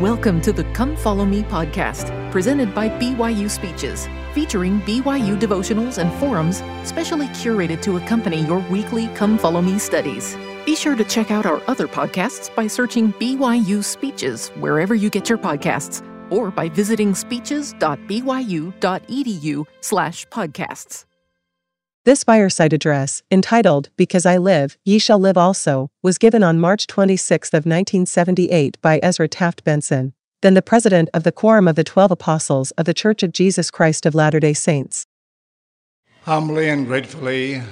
Welcome to the Come Follow Me podcast, presented by BYU Speeches, featuring BYU devotionals and forums specially curated to accompany your weekly Come Follow Me studies. Be sure to check out our other podcasts by searching BYU Speeches wherever you get your podcasts or by visiting speeches.byu.edu/podcasts. This fireside address, entitled Because I Live, Ye Shall Live Also, was given on March 26 of 1978 by Ezra Taft Benson, then the president of the Quorum of the Twelve Apostles of the Church of Jesus Christ of Latter-day Saints. Humbly and gratefully,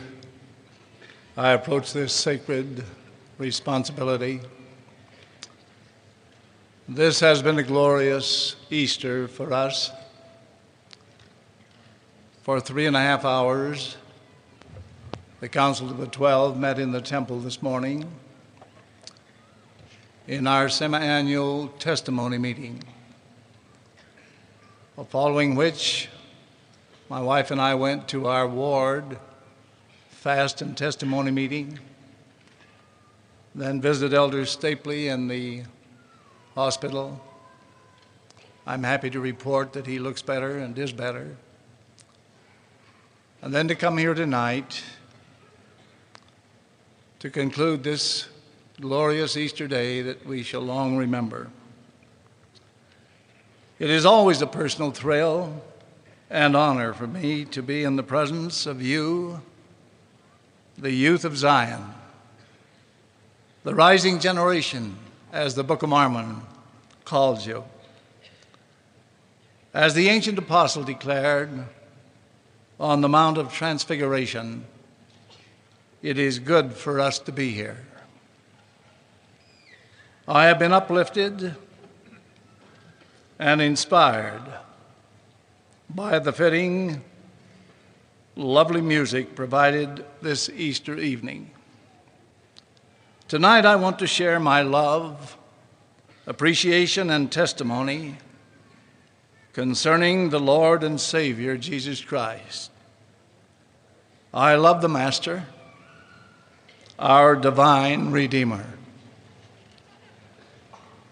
I approach this sacred responsibility. This has been a glorious Easter for us. For three and a half hours, the Council of the Twelve met in the temple this morning in our semi annual testimony meeting, following which my wife and I went to our ward fast and testimony meeting, then visited Elder Stapley in the hospital. I'm happy to report that he looks better and is better. And then to come here tonight to conclude this glorious Easter day that we shall long remember. It is always a personal thrill and honor for me to be in the presence of you, the youth of Zion, the rising generation, as the Book of Mormon calls you. As the ancient apostle declared on the Mount of Transfiguration, it is good for us to be here. I have been uplifted and inspired by the fitting, lovely music provided this Easter evening. Tonight, I want to share my love, appreciation, and testimony concerning the Lord and Savior Jesus Christ. I love the Master our divine Redeemer.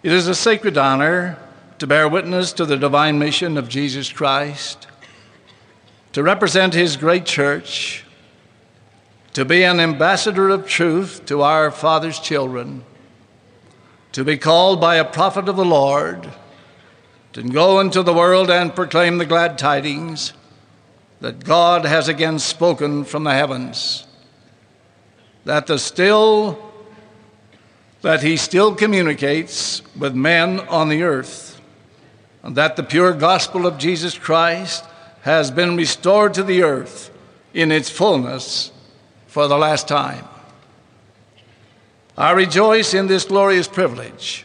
It is a sacred honor to bear witness to the divine mission of Jesus Christ, to represent his great church, to be an ambassador of truth to our Father's children, to be called by a prophet of the Lord, to go into the world and proclaim the glad tidings that God has again spoken from the heavens that the still that he still communicates with men on the earth, and that the pure gospel of Jesus Christ has been restored to the earth in its fullness for the last time. I rejoice in this glorious privilege.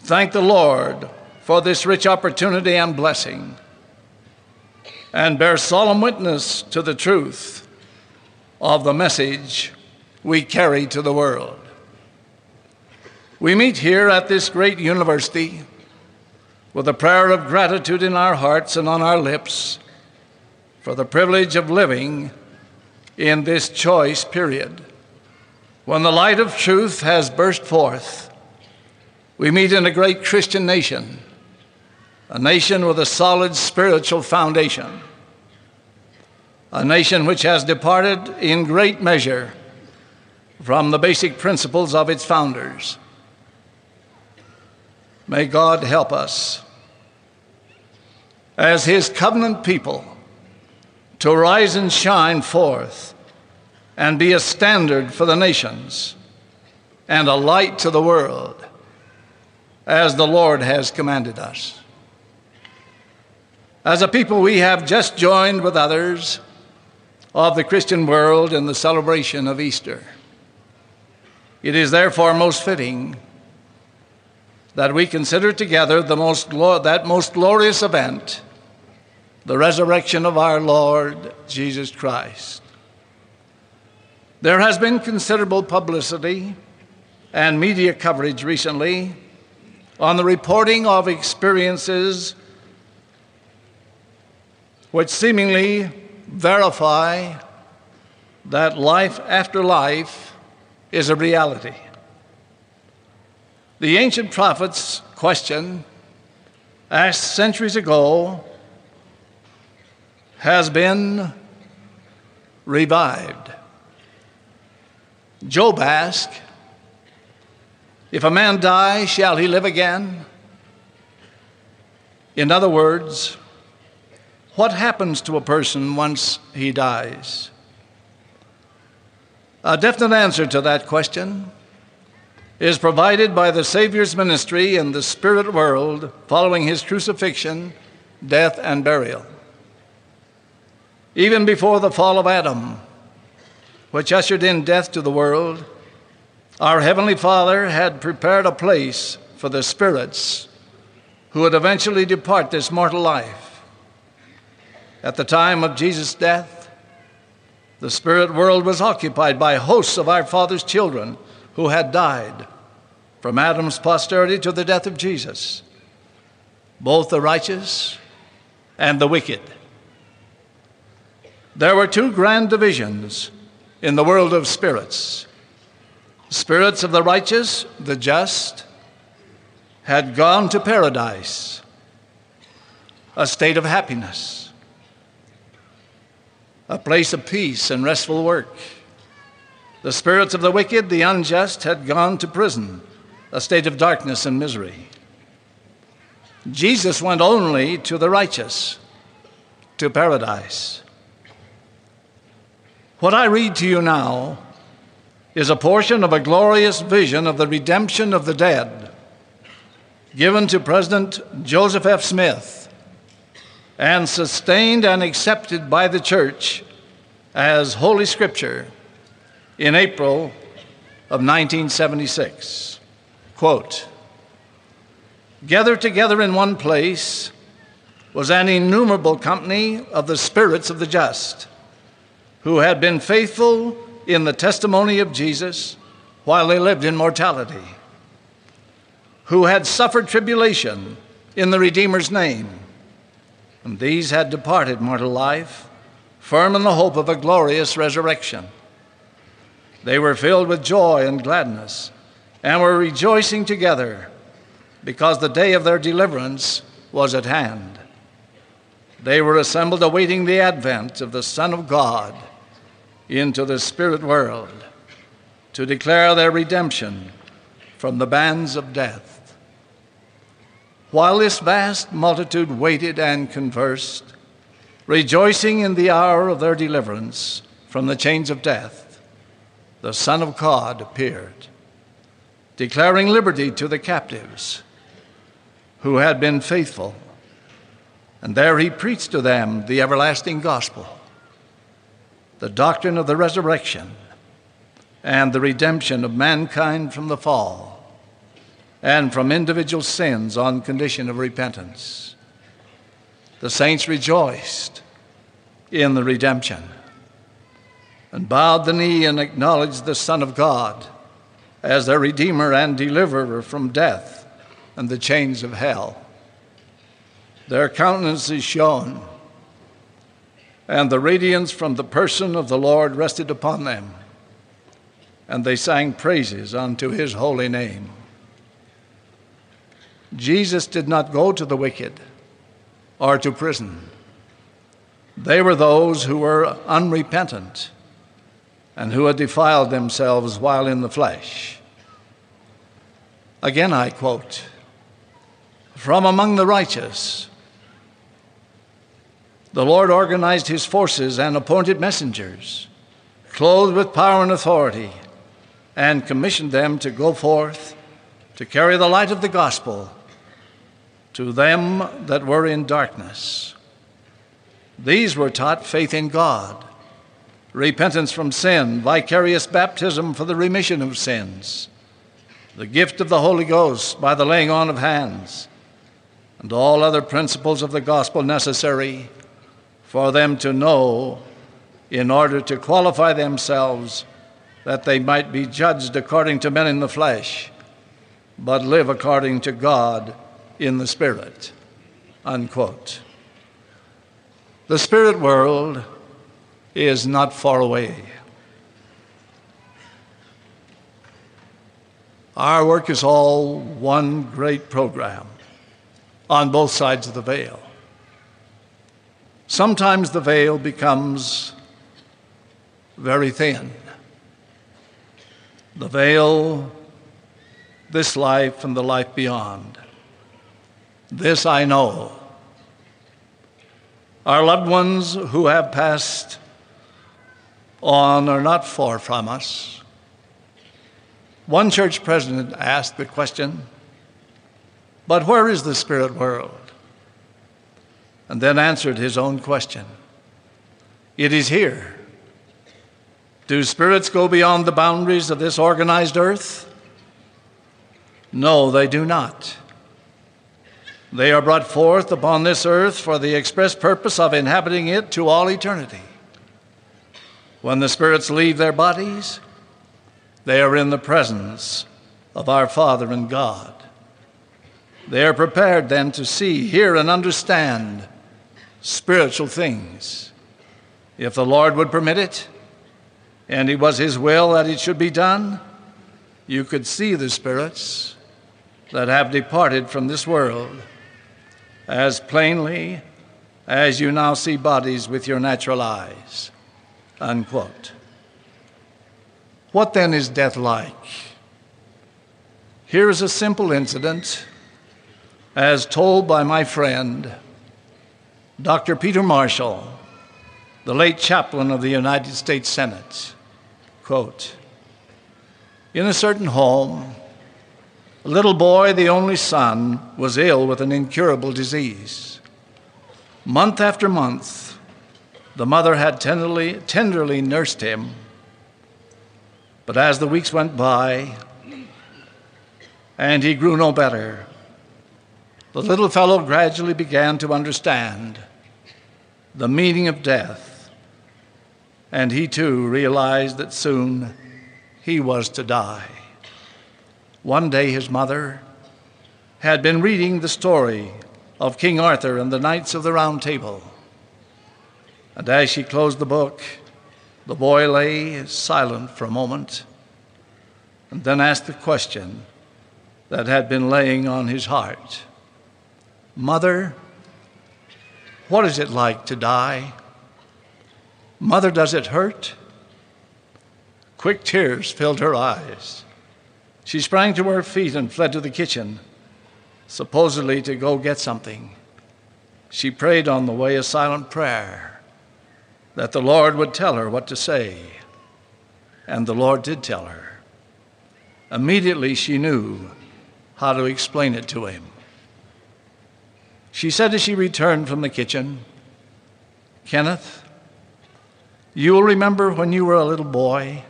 Thank the Lord for this rich opportunity and blessing, and bear solemn witness to the truth of the message we carry to the world. We meet here at this great university with a prayer of gratitude in our hearts and on our lips for the privilege of living in this choice period. When the light of truth has burst forth, we meet in a great Christian nation, a nation with a solid spiritual foundation, a nation which has departed in great measure from the basic principles of its founders. May God help us as His covenant people to rise and shine forth and be a standard for the nations and a light to the world as the Lord has commanded us. As a people, we have just joined with others of the Christian world in the celebration of Easter. It is therefore most fitting that we consider together the most that most glorious event, the resurrection of our Lord Jesus Christ. There has been considerable publicity and media coverage recently on the reporting of experiences which seemingly verify that life after life is a reality. The ancient prophets question asked centuries ago has been revived. Job asked, If a man die, shall he live again? In other words, what happens to a person once he dies? A definite answer to that question is provided by the Savior's ministry in the spirit world following his crucifixion, death, and burial. Even before the fall of Adam, which ushered in death to the world, our Heavenly Father had prepared a place for the spirits who would eventually depart this mortal life. At the time of Jesus' death, the spirit world was occupied by hosts of our Father's children who had died, from Adam's posterity to the death of Jesus, both the righteous and the wicked. There were two grand divisions in the world of spirits. Spirits of the righteous, the just, had gone to paradise, a state of happiness, a place of peace and restful work. The spirits of the wicked, the unjust, had gone to prison, a state of darkness and misery. Jesus went only to the righteous, to paradise. What I read to you now is a portion of a glorious vision of the redemption of the dead given to President Joseph F. Smith and sustained and accepted by the church as Holy Scripture in April of 1976. Quote Gathered together in one place was an innumerable company of the spirits of the just who had been faithful in the testimony of Jesus while they lived in mortality, who had suffered tribulation in the Redeemer's name, and these had departed mortal life, firm in the hope of a glorious resurrection. They were filled with joy and gladness and were rejoicing together because the day of their deliverance was at hand. They were assembled awaiting the advent of the Son of God into the spirit world to declare their redemption from the bands of death. While this vast multitude waited and conversed, rejoicing in the hour of their deliverance from the chains of death, the Son of God appeared, declaring liberty to the captives who had been faithful. And there he preached to them the everlasting gospel the doctrine of the resurrection and the redemption of mankind from the fall and from individual sins on condition of repentance. The saints rejoiced in the redemption and bowed the knee and acknowledged the Son of God as their Redeemer and Deliverer from death and the chains of hell. Their countenances shone and the radiance from the person of the Lord rested upon them, and they sang praises unto his holy name. Jesus did not go to the wicked or to prison. They were those who were unrepentant and who had defiled themselves while in the flesh. Again, I quote From among the righteous, the Lord organized his forces and appointed messengers, clothed with power and authority, and commissioned them to go forth to carry the light of the gospel to them that were in darkness. These were taught faith in God, repentance from sin, vicarious baptism for the remission of sins, the gift of the Holy Ghost by the laying on of hands, and all other principles of the gospel necessary for them to know in order to qualify themselves that they might be judged according to men in the flesh, but live according to God in the Spirit. Unquote. The spirit world is not far away. Our work is all one great program on both sides of the veil. Sometimes the veil becomes very thin. The veil, this life and the life beyond. This I know. Our loved ones who have passed on are not far from us. One church president asked the question, But where is the spirit world? And then answered his own question It is here. Do spirits go beyond the boundaries of this organized earth? No, they do not. They are brought forth upon this earth for the express purpose of inhabiting it to all eternity. When the spirits leave their bodies, they are in the presence of our Father and God. They are prepared then to see, hear, and understand spiritual things. If the Lord would permit it, and it was His will that it should be done, you could see the spirits that have departed from this world as plainly as you now see bodies with your natural eyes. Unquote. What then is death like? Here is a simple incident as told by my friend, Dr. Peter Marshall, the late chaplain of the United States Senate. Quote In a certain home, a little boy, the only son, was ill with an incurable disease. Month after month, the mother had tenderly, tenderly nursed him but as the weeks went by and he grew no better, the little fellow gradually began to understand the meaning of death, and he too realized that soon he was to die. One day his mother had been reading the story of King Arthur and the Knights of the Round Table. And as she closed the book, the boy lay silent for a moment and then asked the question that had been laying on his heart Mother, what is it like to die? Mother, does it hurt? Quick tears filled her eyes. She sprang to her feet and fled to the kitchen, supposedly to go get something. She prayed on the way a silent prayer that the Lord would tell her what to say. And the Lord did tell her. Immediately she knew how to explain it to him. She said as she returned from the kitchen, Kenneth, you will remember when you were a little boy.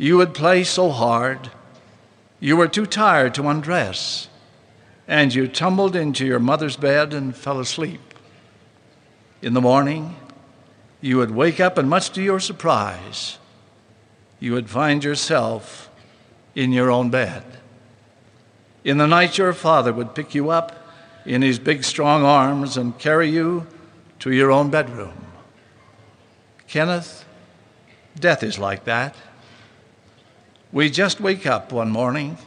You would play so hard, you were too tired to undress, and you tumbled into your mother's bed and fell asleep. In the morning, you would wake up, and much to your surprise, you would find yourself in your own bed. In the night, your father would pick you up in his big, strong arms and carry you to your own bedroom. Kenneth, death is like that. We just wake up one morning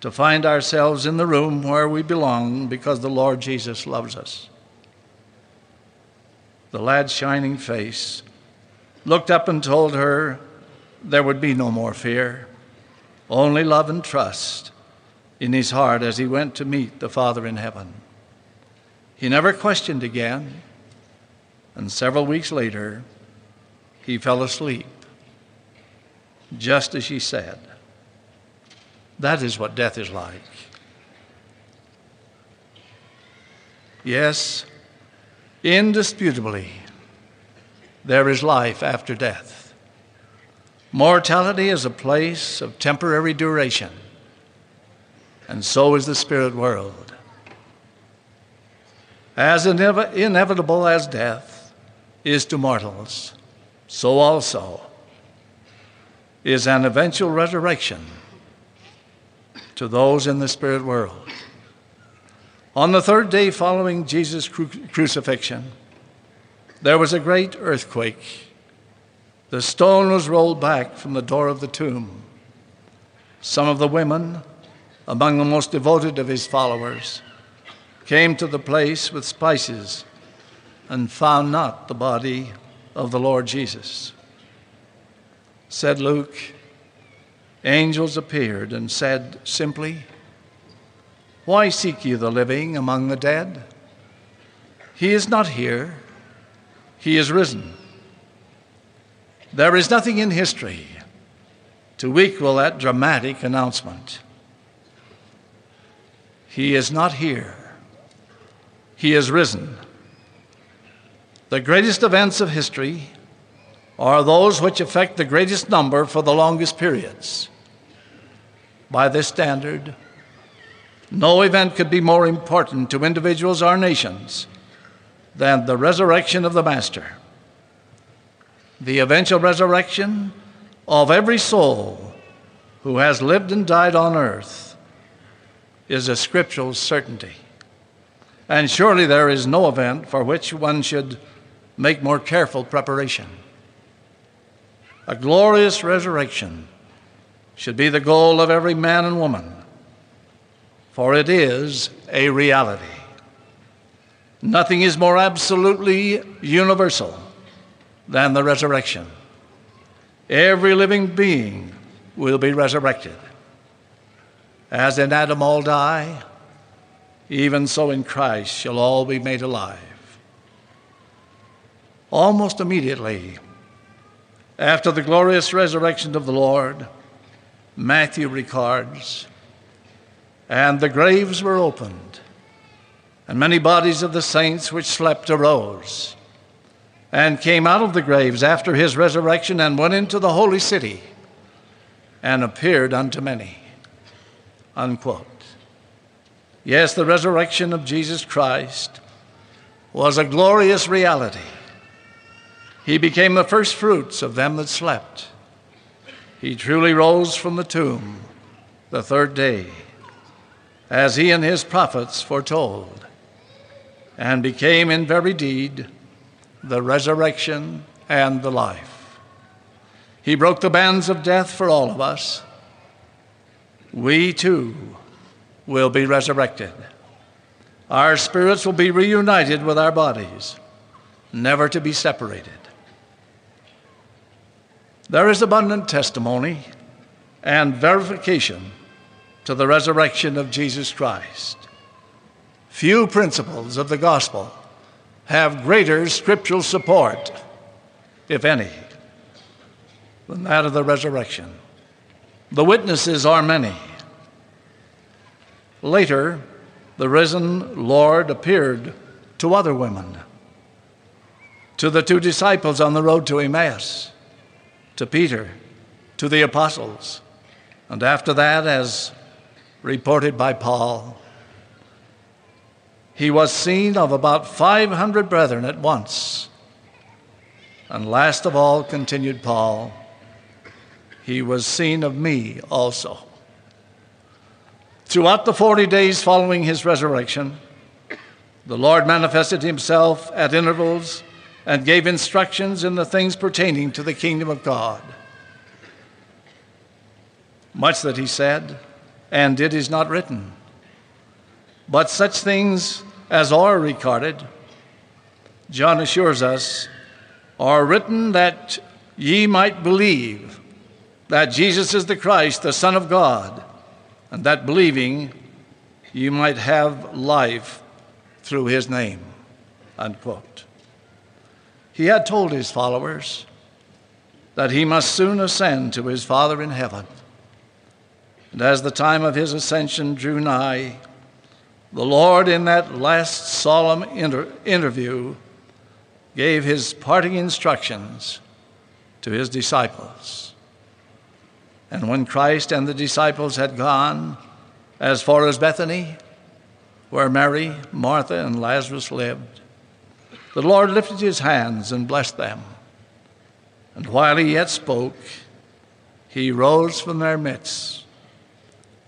to find ourselves in the room where we belong because the Lord Jesus loves us the lad's shining face, looked up and told her there would be no more fear, only love and trust in his heart as he went to meet the Father in heaven. He never questioned again, and several weeks later, he fell asleep, just as she said. That is what death is like. Yes, Indisputably, there is life after death. Mortality is a place of temporary duration, and so is the spirit world. As inev- inevitable as death is to mortals, so also is an eventual resurrection to those in the spirit world. On the third day following Jesus' cru- crucifixion, there was a great earthquake. The stone was rolled back from the door of the tomb, some of the women, among the most devoted of his followers, came to the place with spices and found not the body of the Lord Jesus. Said Luke, angels appeared and said simply, Why seek you the living among the dead? He is not here, he is risen. There is nothing in history to equal that dramatic announcement. He is not here, He is risen. The greatest events of history are those which affect the greatest number for the longest periods. By this standard, no event could be more important to individuals or nations than the resurrection of the Master. The eventual resurrection of every soul who has lived and died on earth is a scriptural certainty. And surely there is no event for which one should make more careful preparation. A glorious resurrection should be the goal of every man and woman, for it is a reality. Nothing is more absolutely universal than the resurrection. Every living being will be resurrected. As in Adam all die, even so in Christ shall all be made alive. Almost immediately after the glorious resurrection of the Lord, Matthew records, and the graves were opened, and many bodies of the saints which slept arose and came out of the graves after his resurrection and went into the holy city and appeared unto many. Unquote. Yes, the resurrection of Jesus Christ was a glorious reality. He became the first fruits of them that slept. He truly rose from the tomb the third day, as he and his prophets foretold, and became in very deed the resurrection and the life. He broke the bands of death for all of us. We too will be resurrected. Our spirits will be reunited with our bodies, never to be separated. There is abundant testimony and verification to the resurrection of Jesus Christ. Few principles of the gospel have greater scriptural support, if any, than that of the resurrection. The witnesses are many. Later, the risen Lord appeared to other women, to the two disciples on the road to Emmaus, to Peter, to the apostles, and after that, as reported by Paul, he was seen of about 500 brethren at once. And last of all, continued Paul, he was seen of me also. Throughout the 40 days following his resurrection, the Lord manifested himself at intervals and gave instructions in the things pertaining to the kingdom of God. Much that he said and did is not written but such things as are recorded, John assures us, are written that ye might believe that Jesus is the Christ, the Son of God, and that believing ye might have life through his name. Unquote. He had told his followers that he must soon ascend to his Father in heaven. And as the time of his ascension drew nigh, the Lord, in that last solemn inter- interview, gave his parting instructions to his disciples. And when Christ and the disciples had gone as far as Bethany, where Mary, Martha, and Lazarus lived, the Lord lifted his hands and blessed them. And while he yet spoke, he rose from their midst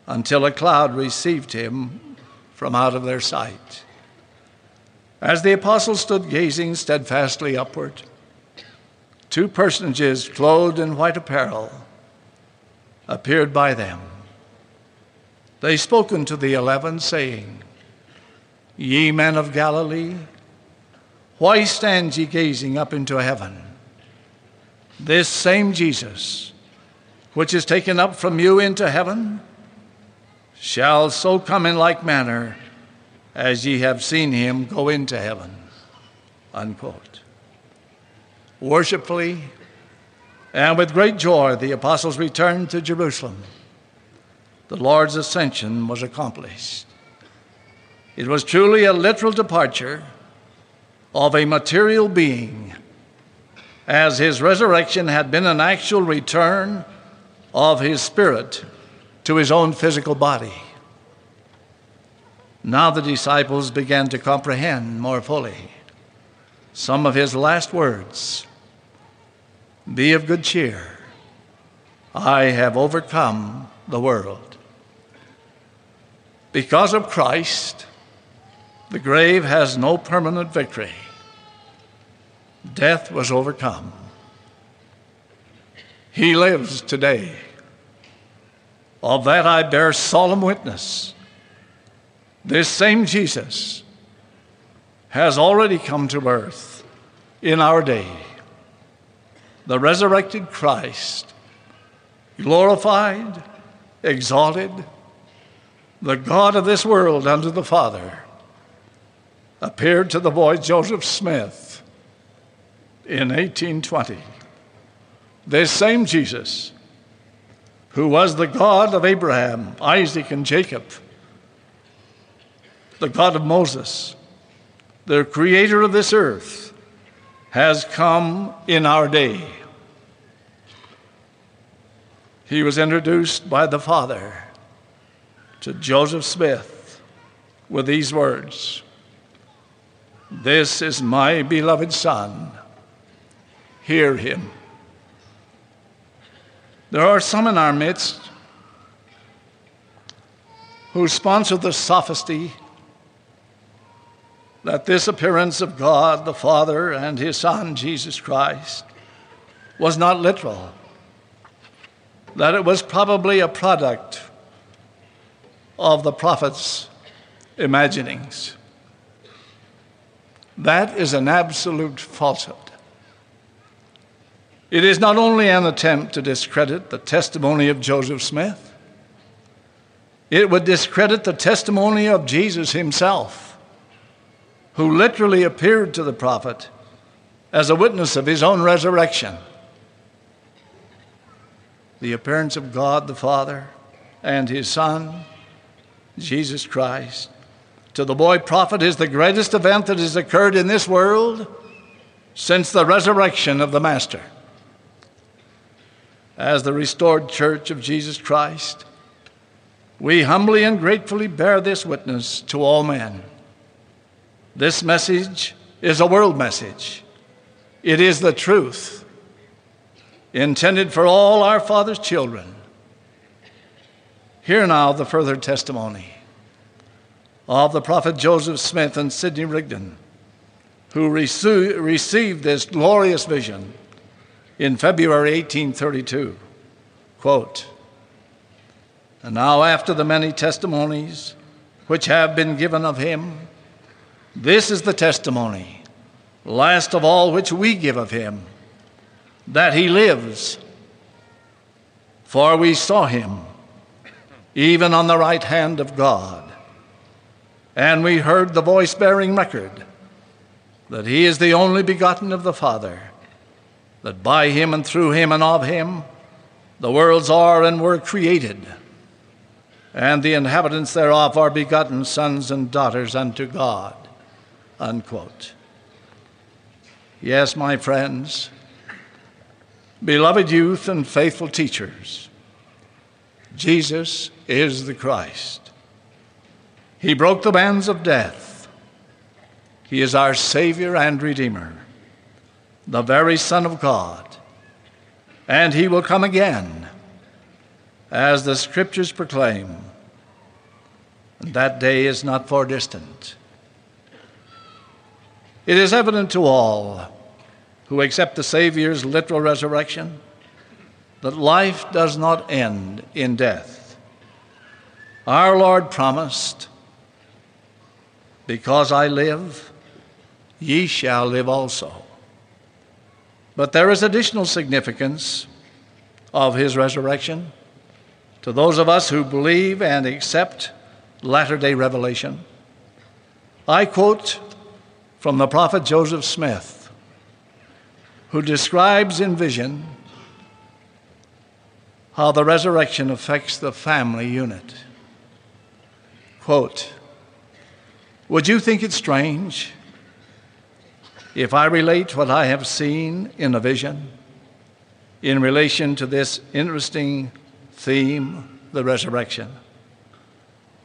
until a cloud received him from out of their sight. As the apostles stood gazing steadfastly upward, two personages clothed in white apparel appeared by them. they spoke unto the eleven, saying, Ye men of Galilee, why stand ye gazing up into heaven? This same Jesus, which is taken up from you into heaven, shall so come in like manner as ye have seen him go into heaven. Unquote. Worshipfully and with great joy, the apostles returned to Jerusalem. The Lord's ascension was accomplished. It was truly a literal departure of a material being, as his resurrection had been an actual return of his spirit to his own physical body. Now the disciples began to comprehend more fully some of his last words Be of good cheer. I have overcome the world. Because of Christ, the grave has no permanent victory. Death was overcome. He lives today. Of that I bear solemn witness. This same Jesus has already come to earth in our day. The resurrected Christ, glorified, exalted, the God of this world unto the Father, appeared to the boy Joseph Smith in 1820. This same Jesus who was the God of Abraham, Isaac, and Jacob, the God of Moses, the creator of this earth, has come in our day. He was introduced by the Father to Joseph Smith with these words This is my beloved Son. Hear him. There are some in our midst who sponsor the sophistry that this appearance of God the Father and his Son, Jesus Christ, was not literal, that it was probably a product of the prophet's imaginings. That is an absolute falsehood. It is not only an attempt to discredit the testimony of Joseph Smith, it would discredit the testimony of Jesus himself, who literally appeared to the prophet as a witness of his own resurrection. The appearance of God the Father and his Son, Jesus Christ, to the boy prophet is the greatest event that has occurred in this world since the resurrection of the Master as the restored church of Jesus Christ, we humbly and gratefully bear this witness to all men. This message is a world message. It is the truth intended for all our Father's children. Hear now the further testimony of the prophet Joseph Smith and Sidney Rigdon, who received this glorious vision in February 1832. Quote, and now, after the many testimonies which have been given of him, this is the testimony, last of all which we give of him, that he lives. For we saw him, even on the right hand of God, and we heard the voice bearing record that he is the only begotten of the Father that by him and through him and of him the worlds are and were created, and the inhabitants thereof are begotten sons and daughters unto God. Unquote. Yes, my friends, beloved youth and faithful teachers, Jesus is the Christ. He broke the bands of death. He is our Savior and Redeemer the very Son of God. And he will come again, as the scriptures proclaim. And that day is not far distant. It is evident to all who accept the Savior's literal resurrection that life does not end in death. Our Lord promised, Because I live, ye shall live also. But there is additional significance of his resurrection to those of us who believe and accept latter day revelation. I quote from the prophet Joseph Smith, who describes in vision how the resurrection affects the family unit. Quote, Would you think it strange if I relate what I have seen in a vision in relation to this interesting theme, the resurrection?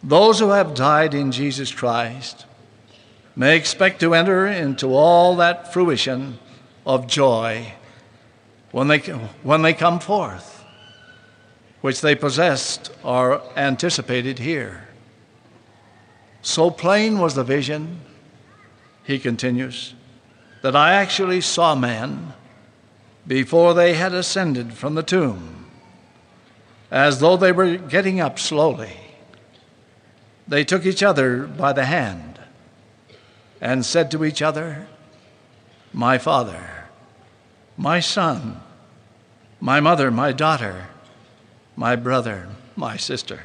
Those who have died in Jesus Christ may expect to enter into all that fruition of joy when they, when they come forth, which they possessed or anticipated here. So plain was the vision, he continues, that I actually saw men before they had ascended from the tomb, as though they were getting up slowly. They took each other by the hand and said to each other, My father, my son, my mother, my daughter, my brother, my sister.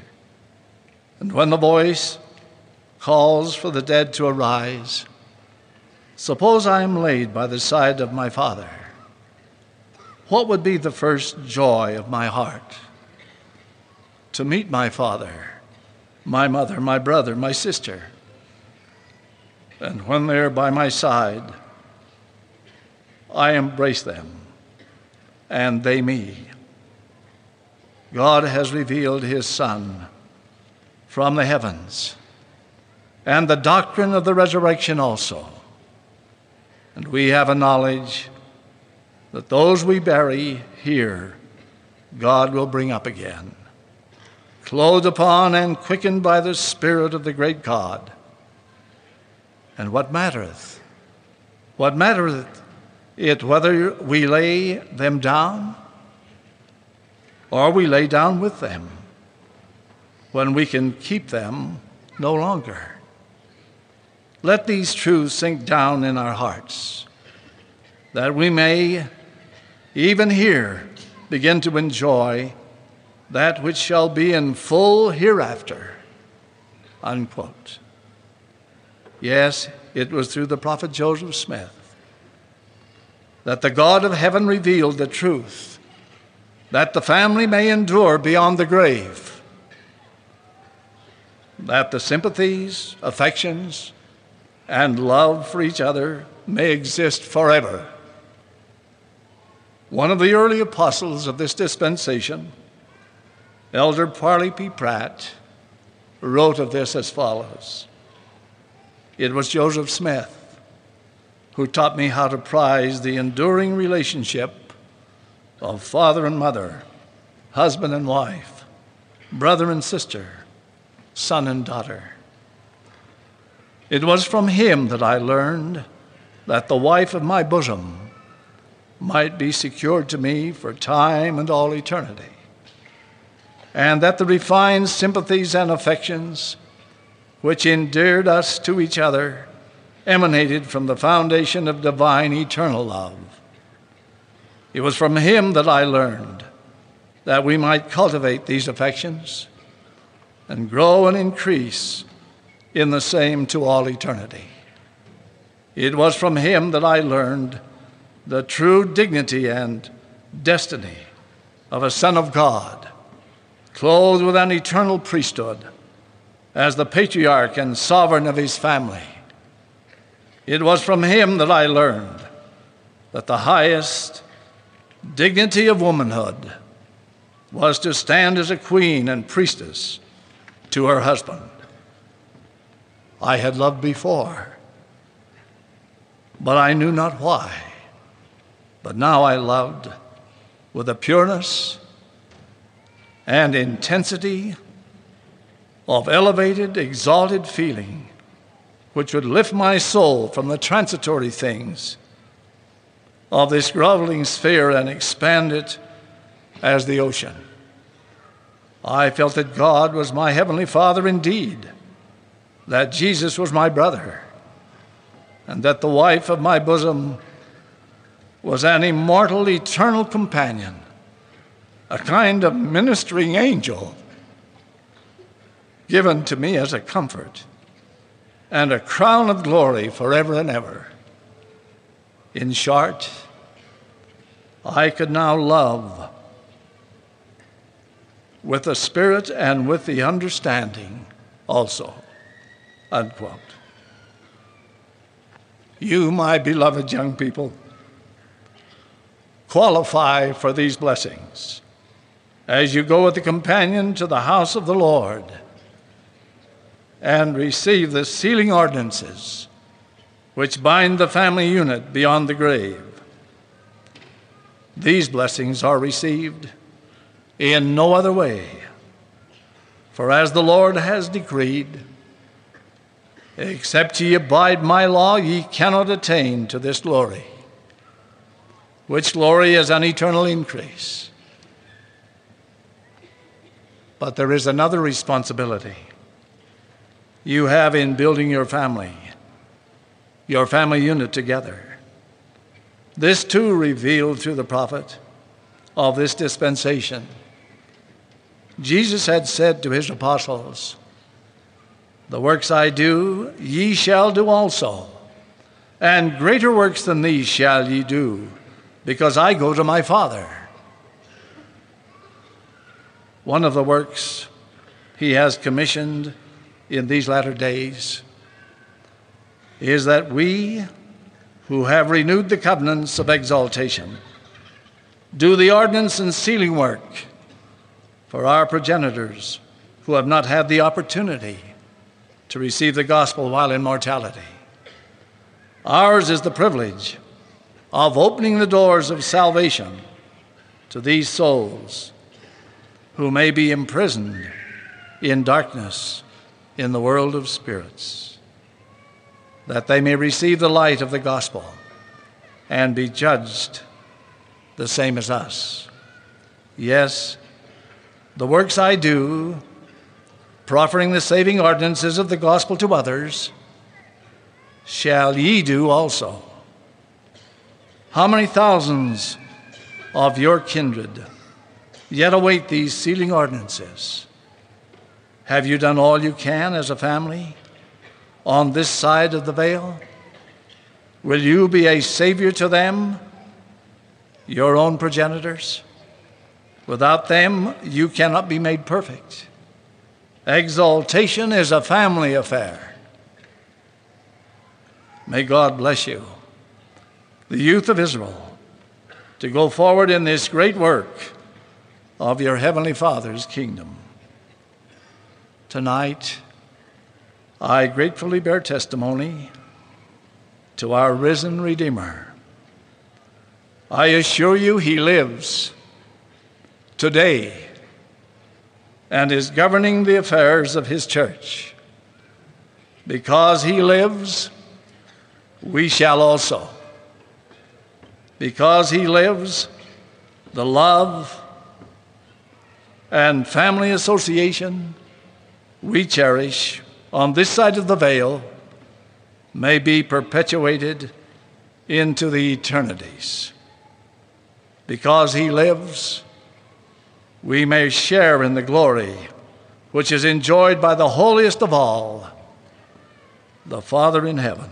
And when the voice calls for the dead to arise. Suppose I am laid by the side of my Father. What would be the first joy of my heart? To meet my Father, my mother, my brother, my sister. And when they're by my side, I embrace them and they me. God has revealed his Son from the heavens and the doctrine of the resurrection also. And we have a knowledge that those we bury here, God will bring up again, clothed upon and quickened by the Spirit of the great God. And what mattereth? What mattereth it whether we lay them down or we lay down with them when we can keep them no longer? Let these truths sink down in our hearts, that we may, even here, begin to enjoy that which shall be in full hereafter. Unquote. Yes, it was through the prophet Joseph Smith that the God of heaven revealed the truth that the family may endure beyond the grave, that the sympathies, affections, and love for each other may exist forever. One of the early apostles of this dispensation, Elder Parley P. Pratt, wrote of this as follows It was Joseph Smith who taught me how to prize the enduring relationship of father and mother, husband and wife, brother and sister, son and daughter. It was from him that I learned that the wife of my bosom might be secured to me for time and all eternity, and that the refined sympathies and affections which endeared us to each other emanated from the foundation of divine eternal love. It was from him that I learned that we might cultivate these affections and grow and increase in the same to all eternity. It was from him that I learned the true dignity and destiny of a Son of God, clothed with an eternal priesthood as the patriarch and sovereign of his family. It was from him that I learned that the highest dignity of womanhood was to stand as a queen and priestess to her husband. I had loved before, but I knew not why. But now I loved with a pureness and intensity of elevated, exalted feeling which would lift my soul from the transitory things of this groveling sphere and expand it as the ocean. I felt that God was my Heavenly Father indeed, that Jesus was my brother, and that the wife of my bosom was an immortal, eternal companion, a kind of ministering angel given to me as a comfort and a crown of glory forever and ever. In short, I could now love with the Spirit and with the understanding also. Unquote. You, my beloved young people, qualify for these blessings as you go with the companion to the house of the Lord and receive the sealing ordinances which bind the family unit beyond the grave. These blessings are received in no other way. For as the Lord has decreed, except ye abide my law, ye cannot attain to this glory, which glory is an eternal increase. But there is another responsibility you have in building your family, your family unit together. This too revealed through the prophet of this dispensation. Jesus had said to his apostles, The works I do, ye shall do also, and greater works than these shall ye do, because I go to my Father. One of the works he has commissioned in these latter days is that we who have renewed the covenants of exaltation do the ordinance and sealing work for our progenitors who have not had the opportunity to receive the gospel while in mortality. Ours is the privilege of opening the doors of salvation to these souls who may be imprisoned in darkness in the world of spirits, that they may receive the light of the gospel and be judged the same as us. Yes, the works I do, proffering the saving ordinances of the gospel to others, shall ye do also. How many thousands of your kindred yet await these sealing ordinances? Have you done all you can as a family on this side of the veil? Will you be a savior to them, your own progenitors? Without them, you cannot be made perfect. Exaltation is a family affair. May God bless you, the youth of Israel, to go forward in this great work of your Heavenly Father's kingdom. Tonight, I gratefully bear testimony to our risen Redeemer. I assure you, He lives today and is governing the affairs of his church. Because he lives, we shall also. Because he lives, the love and family association we cherish on this side of the veil may be perpetuated into the eternities. Because he lives, we may share in the glory which is enjoyed by the holiest of all, the Father in heaven.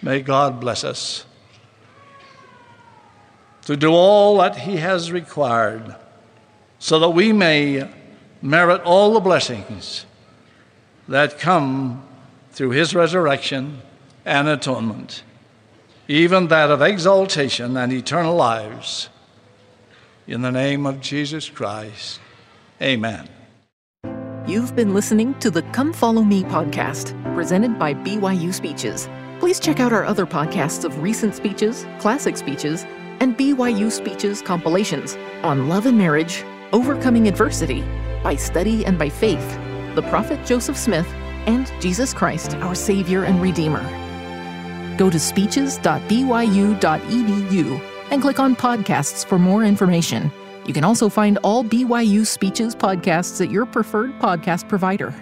May God bless us to do all that He has required so that we may merit all the blessings that come through His resurrection and atonement, even that of exaltation and eternal lives in the name of Jesus Christ, amen. You've been listening to the Come Follow Me podcast, presented by BYU Speeches. Please check out our other podcasts of recent speeches, classic speeches, and BYU Speeches compilations on love and marriage, overcoming adversity, by study and by faith, the prophet Joseph Smith, and Jesus Christ, our Savior and Redeemer. Go to speeches.byu.edu and click on podcasts for more information. You can also find all BYU Speeches podcasts at your preferred podcast provider.